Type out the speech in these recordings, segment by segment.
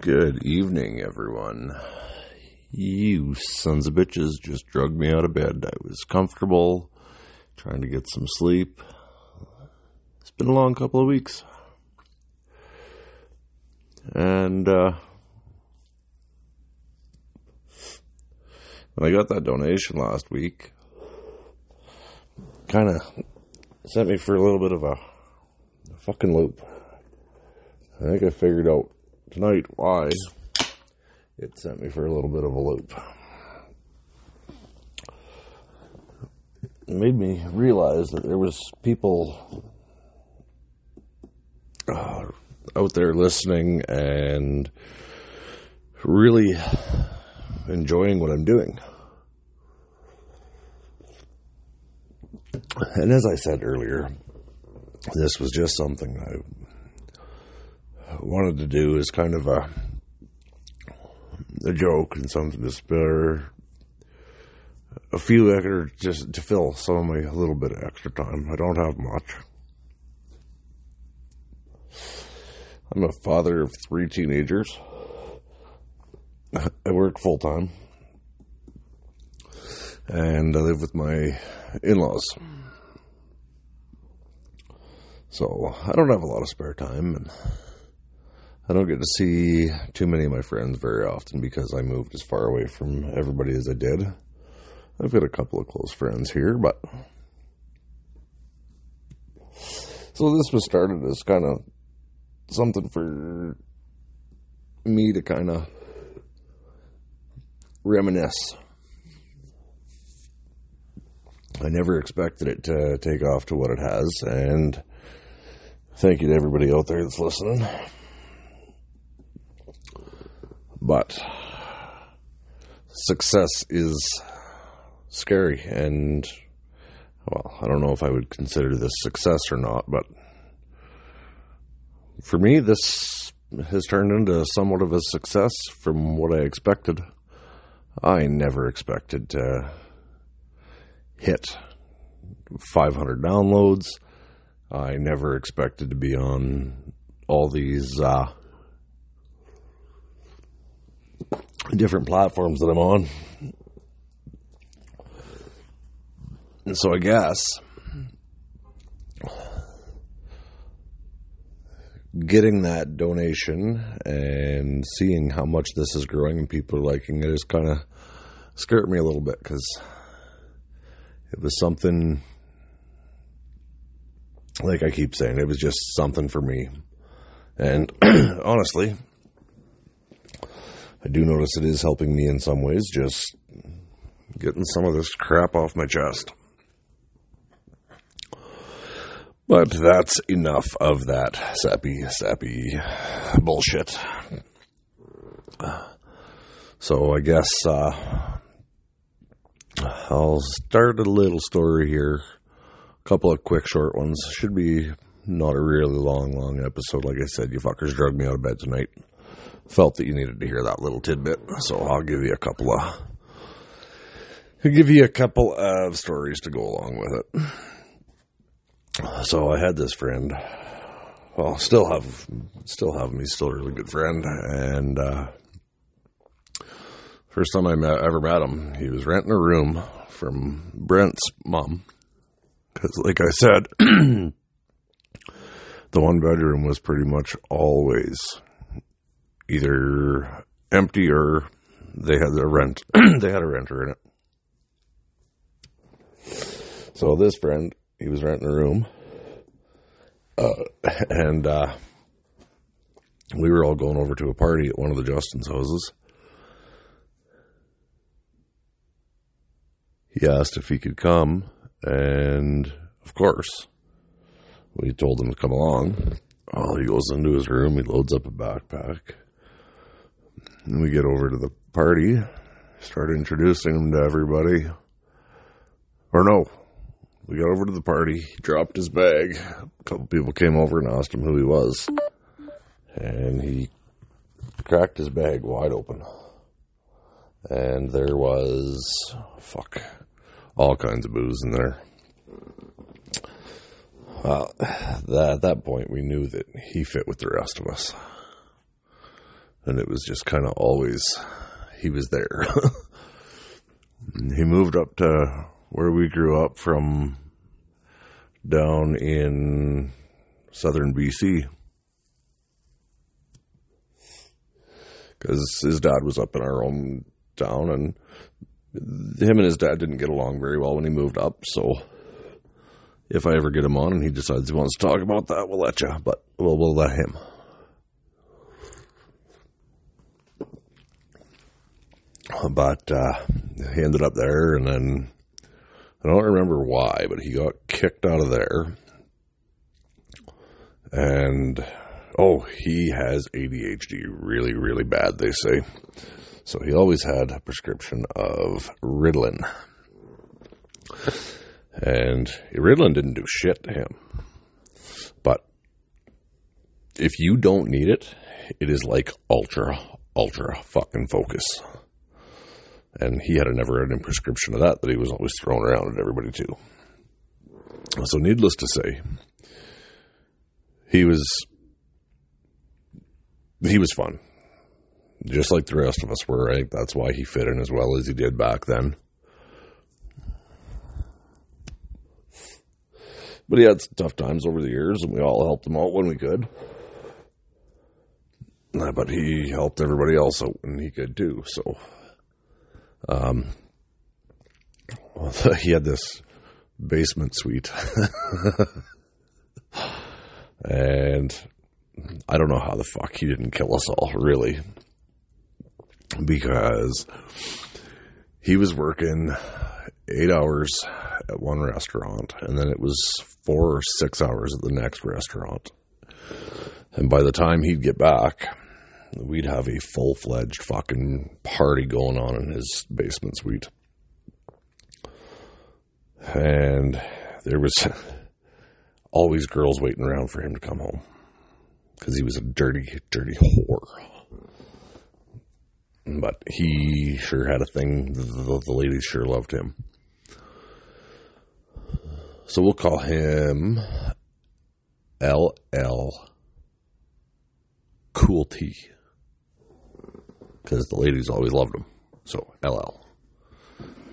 Good evening, everyone. You sons of bitches just drugged me out of bed. I was comfortable, trying to get some sleep. It's been a long couple of weeks. And, uh, when I got that donation last week, kind of sent me for a little bit of a, a fucking loop. I think I figured out tonight why it sent me for a little bit of a loop. It made me realize that there was people uh, out there listening and really enjoying what I'm doing. And as I said earlier, this was just something I wanted to do is kind of a a joke and something to spare a few extra just to fill some of my little bit of extra time. I don't have much. I'm a father of three teenagers. I work full time. And I live with my in laws. So I don't have a lot of spare time and I don't get to see too many of my friends very often because I moved as far away from everybody as I did. I've got a couple of close friends here, but. So this was started as kind of something for me to kind of reminisce. I never expected it to take off to what it has, and thank you to everybody out there that's listening. But success is scary and well, I don't know if I would consider this success or not, but for me this has turned into somewhat of a success from what I expected. I never expected to hit 500 downloads. I never expected to be on all these uh, different platforms that I'm on. And so I guess getting that donation and seeing how much this is growing and people are liking it has kind of scared me a little bit because it was something like I keep saying, it was just something for me. And honestly, I do notice it is helping me in some ways, just getting some of this crap off my chest. But that's enough of that sappy, sappy bullshit. So I guess uh, I'll start a little story here. A couple of quick short ones. Should be not a really long, long episode. Like I said, you fuckers drug me out of bed tonight felt that you needed to hear that little tidbit, so I'll give you a couple of I'll give you a couple of stories to go along with it. So I had this friend, well, still have, still have him. He's still a really good friend, and uh, first time I met, ever met him, he was renting a room from Brent's mom, because, like I said, the one bedroom was pretty much always either empty or they had a rent. they had a renter in it. So this friend, he was renting a room, uh, and uh, we were all going over to a party at one of the Justin's houses. He asked if he could come, and of course, we told him to come along. Well, he goes into his room, he loads up a backpack, and we get over to the party, start introducing him to everybody. Or no, we got over to the party, dropped his bag. A couple people came over and asked him who he was. And he cracked his bag wide open. And there was, fuck, all kinds of booze in there. Well, at that point, we knew that he fit with the rest of us. And it was just kind of always he was there. he moved up to where we grew up from down in southern BC. Because his dad was up in our own town, and him and his dad didn't get along very well when he moved up. So, if I ever get him on and he decides he wants to talk about that, we'll let you. But we'll we'll let him. But uh, he ended up there, and then I don't remember why, but he got kicked out of there. And oh, he has ADHD really, really bad, they say. So he always had a prescription of Ritalin. And Ritalin didn't do shit to him. But if you don't need it, it is like ultra, ultra fucking focus. And he had a never ending prescription of that that he was always throwing around at everybody too. So, needless to say, he was he was fun, just like the rest of us were. Think that's why he fit in as well as he did back then. But he had some tough times over the years, and we all helped him out when we could. Uh, but he helped everybody else out when he could too. So um, he had this basement suite. and I don't know how the fuck he didn't kill us all, really. Because he was working eight hours at one restaurant, and then it was four or six hours at the next restaurant. And by the time he'd get back, we'd have a full fledged fucking party going on in his basement suite. And there was always girls waiting around for him to come home because he was a dirty, dirty whore. But he sure had a thing. The, the ladies sure loved him. So we'll call him LL Cool T because the ladies always loved him. So LL.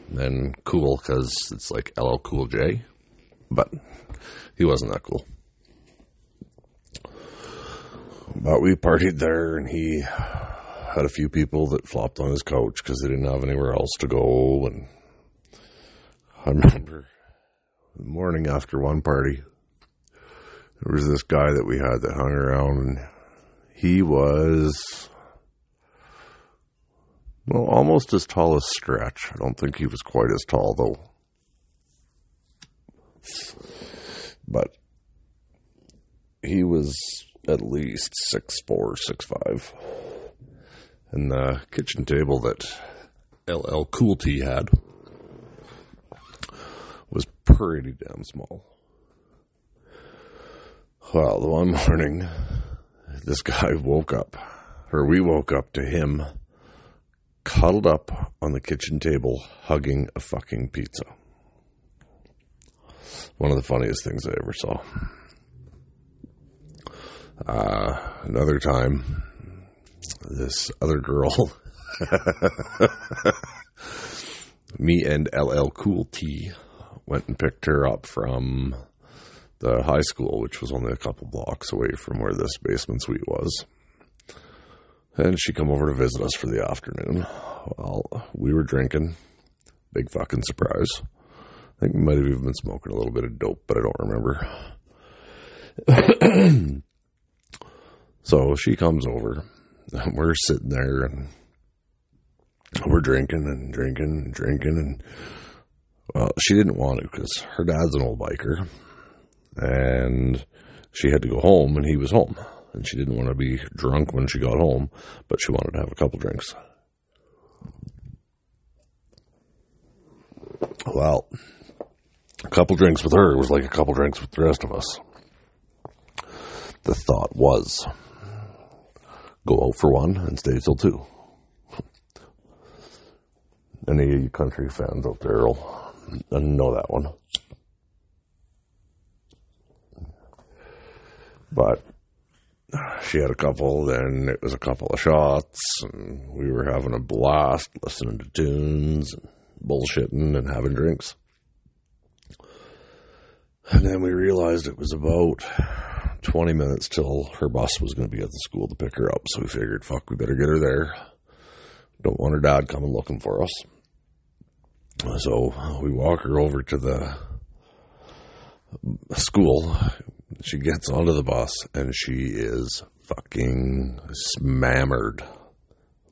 And then cool because it's like LL Cool J, but he wasn't that cool. But we partied there, and he had a few people that flopped on his couch because they didn't have anywhere else to go. And I remember the morning after one party, there was this guy that we had that hung around, and he was well, almost as tall as Stretch. I don't think he was quite as tall, though. But he was at least six four, six five. And the kitchen table that LL Cool T had was pretty damn small. Well, the one morning, this guy woke up, or we woke up to him cuddled up on the kitchen table, hugging a fucking pizza. One of the funniest things I ever saw. Uh, another time, this other girl, me and LL Cool T went and picked her up from the high school, which was only a couple blocks away from where this basement suite was. And she come over to visit us for the afternoon. Well, we were drinking. Big fucking surprise. I think we might have even been smoking a little bit of dope, but I don't remember. so she comes over. And We're sitting there and we're drinking and drinking and drinking. And well, she didn't want to because her dad's an old biker and she had to go home and he was home and she didn't want to be drunk when she got home, but she wanted to have a couple drinks. Well, a couple drinks with her was like a couple drinks with the rest of us. The thought was go out for one and stay till two. Any of you country fans out there will know that one. But she had a couple, then it was a couple of shots, and we were having a blast listening to tunes and bullshitting and having drinks. And then we realized it was about 20 minutes till her bus was going to be at the school to pick her up. So we figured, fuck, we better get her there. Don't want her dad coming looking for us. So we walk her over to the school. She gets onto the bus and she is fucking smammered.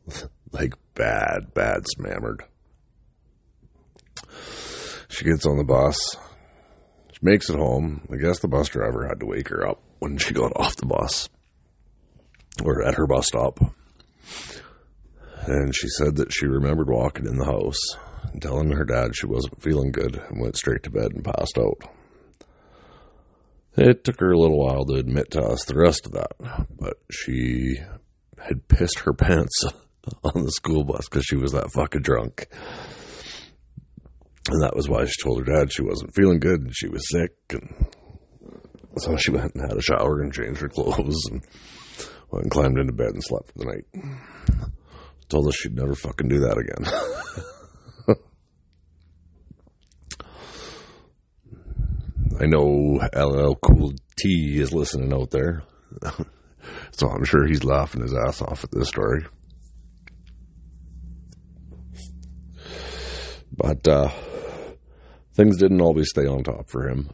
like bad, bad smammered. She gets on the bus. She makes it home. I guess the bus driver had to wake her up when she got off the bus or at her bus stop. And she said that she remembered walking in the house and telling her dad she wasn't feeling good and went straight to bed and passed out. It took her a little while to admit to us the rest of that, but she had pissed her pants on the school bus because she was that fucking drunk. And that was why she told her dad she wasn't feeling good and she was sick. And so she went and had a shower and changed her clothes and went and climbed into bed and slept for the night. Told us she'd never fucking do that again. I know LL Cool T is listening out there. so I'm sure he's laughing his ass off at this story. But uh, things didn't always stay on top for him.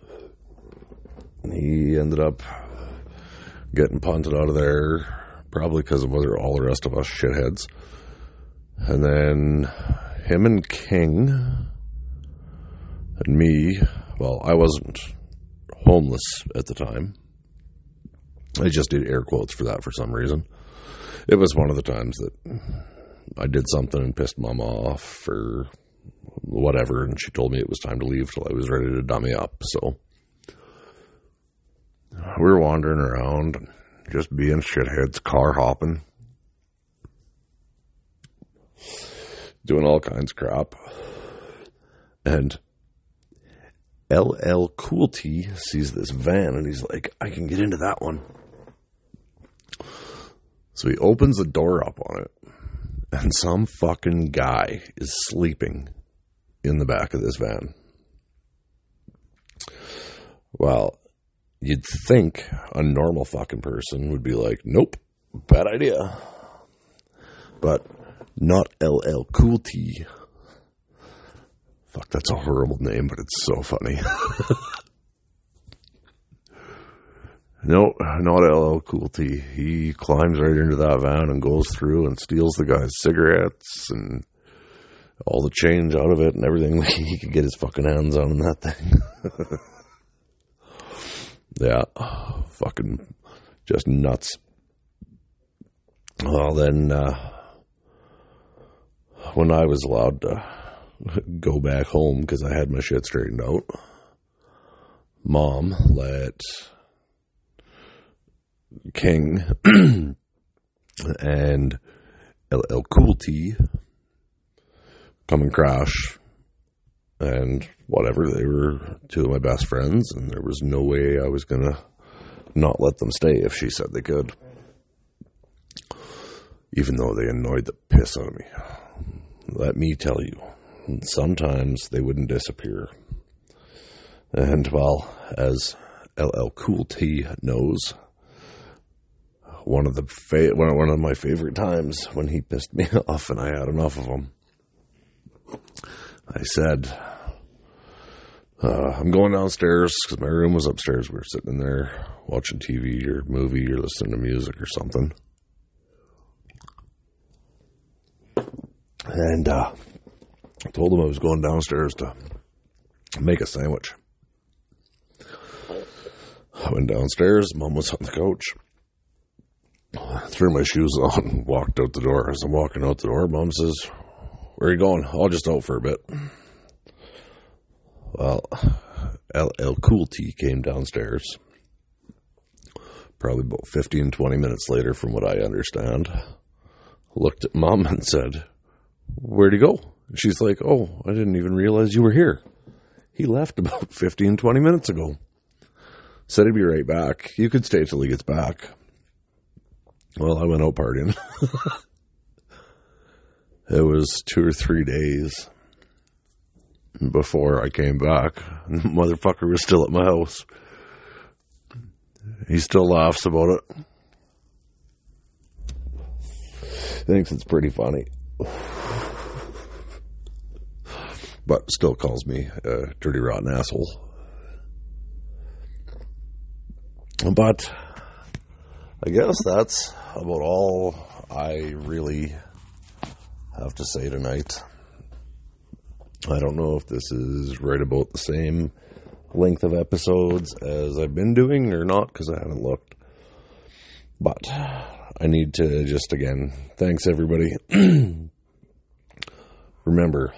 He ended up getting punted out of there, probably because of all the rest of us shitheads. And then him and King and me, well, I wasn't homeless at the time. I just did air quotes for that for some reason. It was one of the times that I did something and pissed mom off for whatever, and she told me it was time to leave till I was ready to dummy up. So we were wandering around, just being shitheads, car hopping, doing all kinds of crap. And LL Cool T sees this van and he's like, I can get into that one. So he opens the door up on it, and some fucking guy is sleeping in the back of this van. Well, you'd think a normal fucking person would be like, nope, bad idea. But not LL Cool T. Fuck, that's a horrible name, but it's so funny. no, not LL Cool T. He climbs right into that van and goes through and steals the guy's cigarettes and all the change out of it and everything he could get his fucking hands on in that thing. yeah, fucking just nuts. Well, then, uh, when I was allowed to go back home because I had my shit straightened out, mom let King and LL Cool T come and crash and whatever. They were two of my best friends, and there was no way I was going to not let them stay if she said they could. Even though they annoyed the piss out of me. Let me tell you, sometimes they wouldn't disappear. And well, as LL Cool T knows, one of the fa- one of my favorite times when he pissed me off and I had enough of him I said, uh, I'm going downstairs because my room was upstairs. We were sitting in there watching TV or movie or listening to music or something. And uh, I told him I was going downstairs to make a sandwich. I went downstairs. Mom was on the couch. I threw my shoes on, and walked out the door. As I'm walking out the door, Mom says, where are you going? I'll just out for a bit. Well, LL Cool T came downstairs. Probably about 15, 20 minutes later, from what I understand. Looked at mom and said, Where'd he go? She's like, Oh, I didn't even realize you were here. He left about 15, 20 minutes ago. Said he'd be right back. You could stay till he gets back. Well, I went out partying. it was two or three days before I came back. The motherfucker was still at my house. He still laughs about it. Thinks it's pretty funny. But still calls me a dirty, rotten asshole. But I guess that's about all I really have to say tonight. I don't know if this is right about the same length of episodes as I've been doing or not because I haven't looked. But I need to just again, thanks everybody. Remember,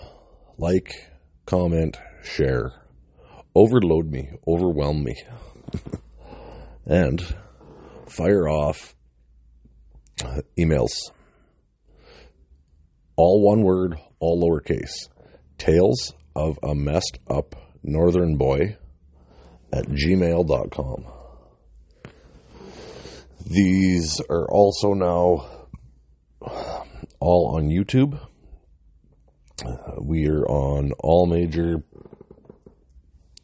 like, comment, share. Overload me, overwhelm me. and fire off uh, emails. All one word, all lowercase. Tales of a messed up northern boy at gmail.com. These are also now all on YouTube. We are on all major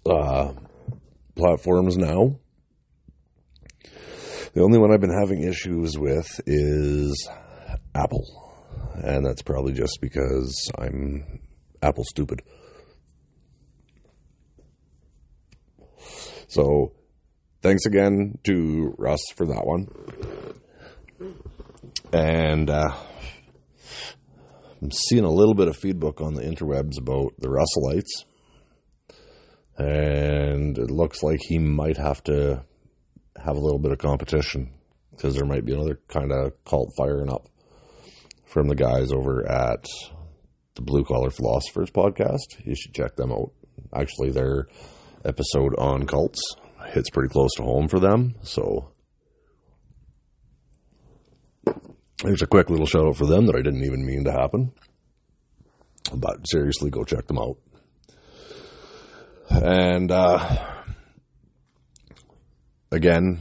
uh, platforms now. The only one I've been having issues with is Apple. And that's probably just because I'm Apple stupid. So, thanks again to Russ for that one. And uh, I'm seeing a little bit of feedback on the interwebs about the Russellites. And it looks like he might have to have a little bit of competition because there might be another kind of cult firing up from the guys over at the Blue Collar Philosophers podcast. You should check them out. Actually, their episode on cults hits pretty close to home for them. So there's a quick little shout out for them that I didn't even mean to happen. But seriously, go check them out. And uh, again,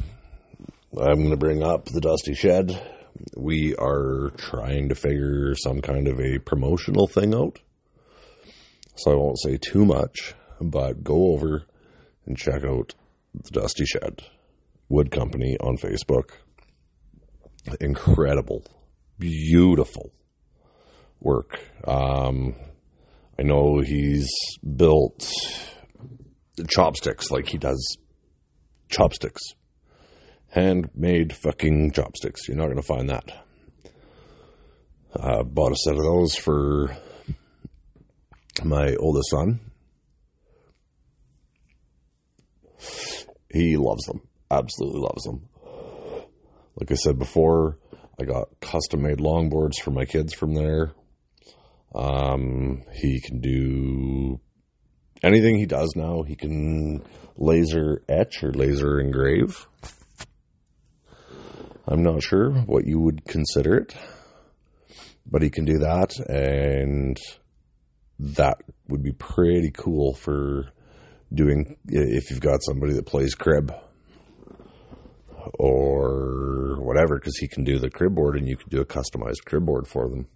I'm going to bring up the Dusty Shed. We are trying to figure some kind of a promotional thing out. So I won't say too much, but go over and check out the Dusty Shed Wood Company on Facebook. Incredible, beautiful work. Um, I know he's built chopsticks like he does chopsticks. Handmade fucking chopsticks. You're not going to find that. I bought a set of those for my oldest son. He loves them. Absolutely loves them. Like I said before, I got custom made longboards for my kids from there. Um, he can do anything he does now. He can laser etch or laser engrave. I'm not sure what you would consider it, but he can do that, and that would be pretty cool for doing if you've got somebody that plays crib or whatever, because he can do the crib board and you can do a customized crib board for them.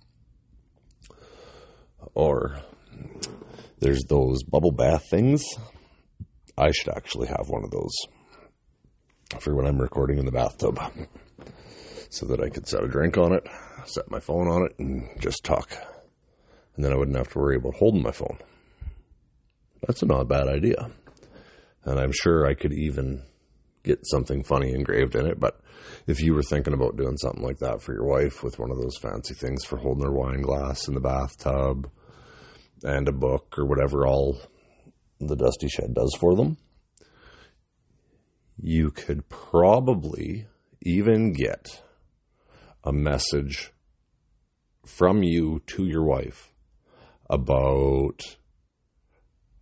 Or there's those bubble bath things. I should actually have one of those for when I'm recording in the bathtub so that I could set a drink on it, set my phone on it, and just talk. And then I wouldn't have to worry about holding my phone. That's a not bad idea. And I'm sure I could even get something funny engraved in it. But if you were thinking about doing something like that for your wife with one of those fancy things for holding her wine glass in the bathtub, and a book or whatever all the Dusty Shed does for them, you could probably even get a message from you to your wife about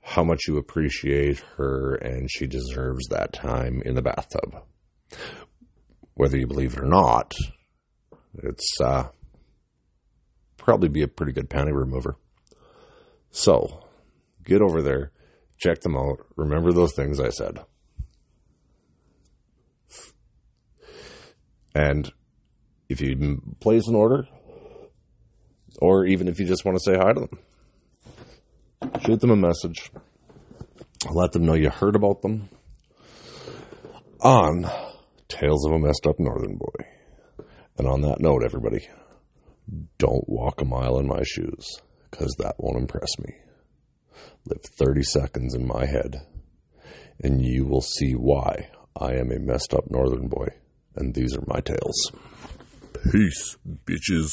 how much you appreciate her and she deserves that time in the bathtub. Whether you believe it or not, it's uh, probably be a pretty good panty remover. So, get over there, check them out, remember those things I said. And if you place an order, or even if you just want to say hi to them, shoot them a message. Let them know you heard about them on Tales of a Messed Up Northern Boy. And on that note, everybody, don't walk a mile in my shoes, because that won't impress me. Live 30 seconds in my head, and you will see why I am a messed up Northern boy, and these are my tales. Peace, bitches.